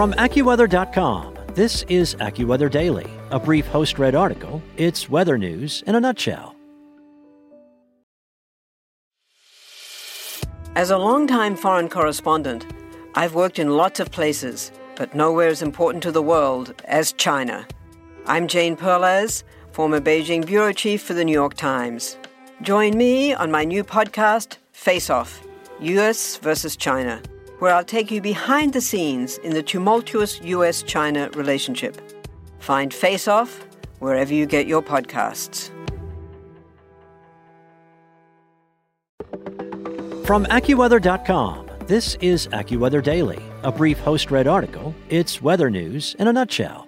From AccuWeather.com, this is AccuWeather Daily, a brief host read article. It's weather news in a nutshell. As a longtime foreign correspondent, I've worked in lots of places, but nowhere as important to the world as China. I'm Jane Perlez, former Beijing bureau chief for the New York Times. Join me on my new podcast, Face Off US versus China, where I'll take you behind the scenes in the tumultuous US China relationship. Find Face Off wherever you get your podcasts. From AccuWeather.com, this is AccuWeather Daily, a brief host read article. It's weather news in a nutshell.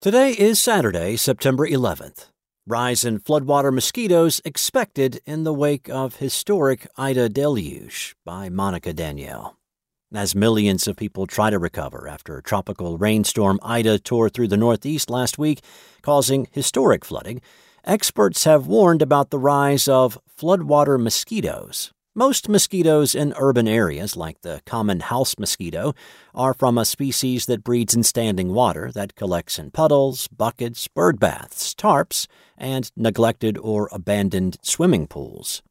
Today is Saturday, September 11th. Rise in floodwater mosquitoes expected in the wake of historic Ida deluge by Monica Danielle. As millions of people try to recover after tropical rainstorm Ida tore through the Northeast last week, causing historic flooding, experts have warned about the rise of floodwater mosquitoes. Most mosquitoes in urban areas, like the common house mosquito, are from a species that breeds in standing water that collects in puddles, buckets, bird baths, tarps, and neglected or abandoned swimming pools.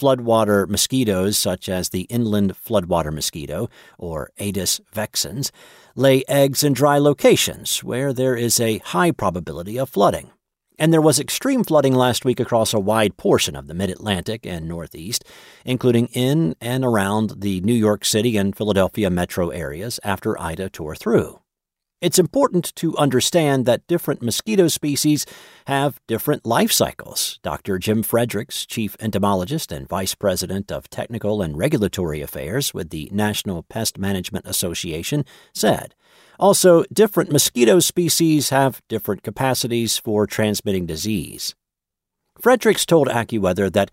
Floodwater mosquitoes, such as the inland floodwater mosquito, or Aedes vexans, lay eggs in dry locations where there is a high probability of flooding. And there was extreme flooding last week across a wide portion of the mid Atlantic and Northeast, including in and around the New York City and Philadelphia metro areas after Ida tore through. It's important to understand that different mosquito species have different life cycles. Dr. Jim Fredericks, chief entomologist and vice president of technical and regulatory affairs with the National Pest Management Association, said. Also, different mosquito species have different capacities for transmitting disease. Fredericks told AccuWeather that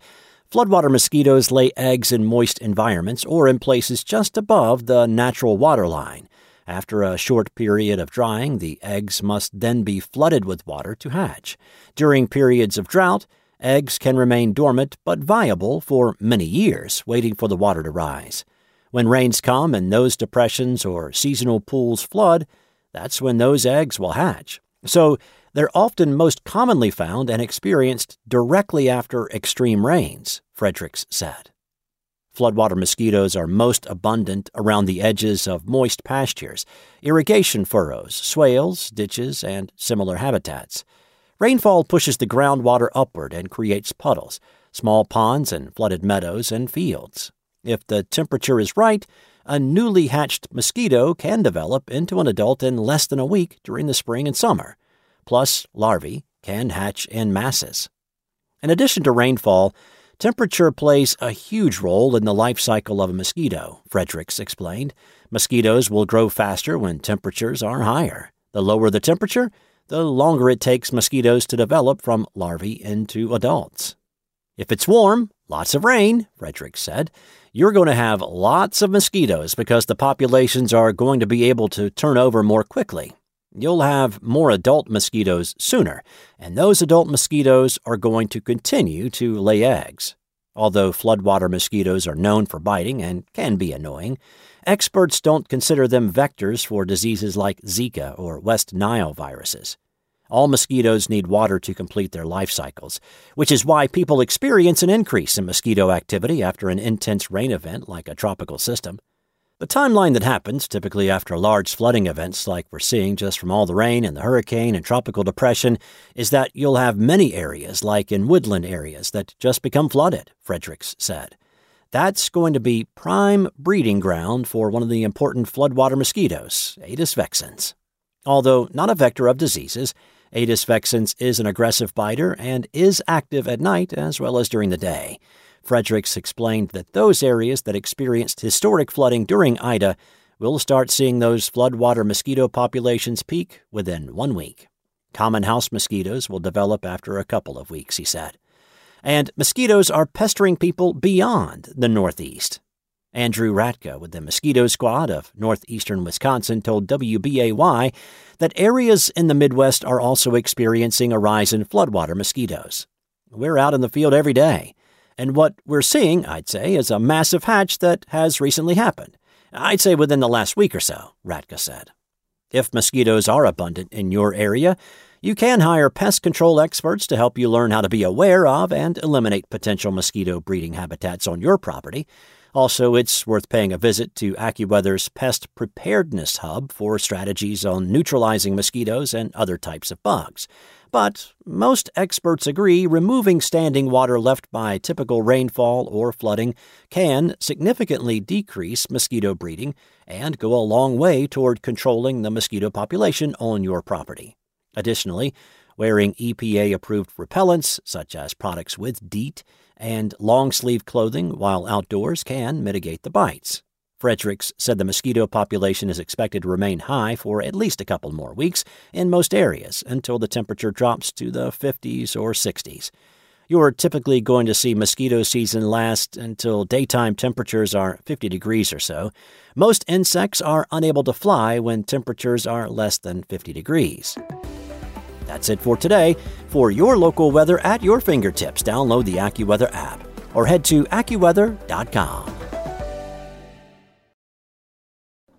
floodwater mosquitoes lay eggs in moist environments or in places just above the natural water line. After a short period of drying, the eggs must then be flooded with water to hatch. During periods of drought, eggs can remain dormant but viable for many years, waiting for the water to rise. When rains come and those depressions or seasonal pools flood, that's when those eggs will hatch. So they're often most commonly found and experienced directly after extreme rains, Fredericks said. Floodwater mosquitoes are most abundant around the edges of moist pastures, irrigation furrows, swales, ditches, and similar habitats. Rainfall pushes the groundwater upward and creates puddles, small ponds, and flooded meadows and fields. If the temperature is right, a newly hatched mosquito can develop into an adult in less than a week during the spring and summer. Plus, larvae can hatch in masses. In addition to rainfall, temperature plays a huge role in the life cycle of a mosquito, Fredericks explained. Mosquitoes will grow faster when temperatures are higher. The lower the temperature, the longer it takes mosquitoes to develop from larvae into adults. If it's warm, lots of rain, Fredericks said, you're going to have lots of mosquitoes because the populations are going to be able to turn over more quickly. You'll have more adult mosquitoes sooner, and those adult mosquitoes are going to continue to lay eggs. Although floodwater mosquitoes are known for biting and can be annoying, experts don't consider them vectors for diseases like Zika or West Nile viruses. All mosquitoes need water to complete their life cycles, which is why people experience an increase in mosquito activity after an intense rain event like a tropical system. The timeline that happens, typically after large flooding events like we're seeing just from all the rain and the hurricane and tropical depression, is that you'll have many areas, like in woodland areas, that just become flooded, Fredericks said. That's going to be prime breeding ground for one of the important floodwater mosquitoes, Aedes vexans. Although not a vector of diseases, Aedes vexans is an aggressive biter and is active at night as well as during the day. Fredericks explained that those areas that experienced historic flooding during Ida will start seeing those floodwater mosquito populations peak within one week. Common house mosquitoes will develop after a couple of weeks, he said. And mosquitoes are pestering people beyond the Northeast. Andrew Ratka with the Mosquito Squad of northeastern Wisconsin told WBAY that areas in the Midwest are also experiencing a rise in floodwater mosquitoes. We're out in the field every day, and what we're seeing, I'd say, is a massive hatch that has recently happened. I'd say within the last week or so, Ratka said. If mosquitoes are abundant in your area, you can hire pest control experts to help you learn how to be aware of and eliminate potential mosquito breeding habitats on your property. Also, it's worth paying a visit to AccuWeather's Pest Preparedness Hub for strategies on neutralizing mosquitoes and other types of bugs. But most experts agree removing standing water left by typical rainfall or flooding can significantly decrease mosquito breeding and go a long way toward controlling the mosquito population on your property. Additionally, wearing EPA approved repellents, such as products with DEET, and long sleeve clothing while outdoors can mitigate the bites. Fredericks said the mosquito population is expected to remain high for at least a couple more weeks in most areas until the temperature drops to the 50s or 60s. You're typically going to see mosquito season last until daytime temperatures are 50 degrees or so. Most insects are unable to fly when temperatures are less than 50 degrees. That's it for today. For your local weather at your fingertips, download the AccuWeather app or head to AccuWeather.com.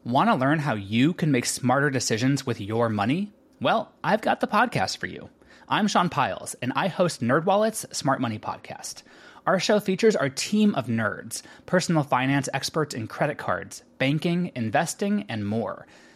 Want to learn how you can make smarter decisions with your money? Well, I've got the podcast for you. I'm Sean Pyles, and I host NerdWallet's Smart Money Podcast. Our show features our team of nerds, personal finance experts in credit cards, banking, investing, and more –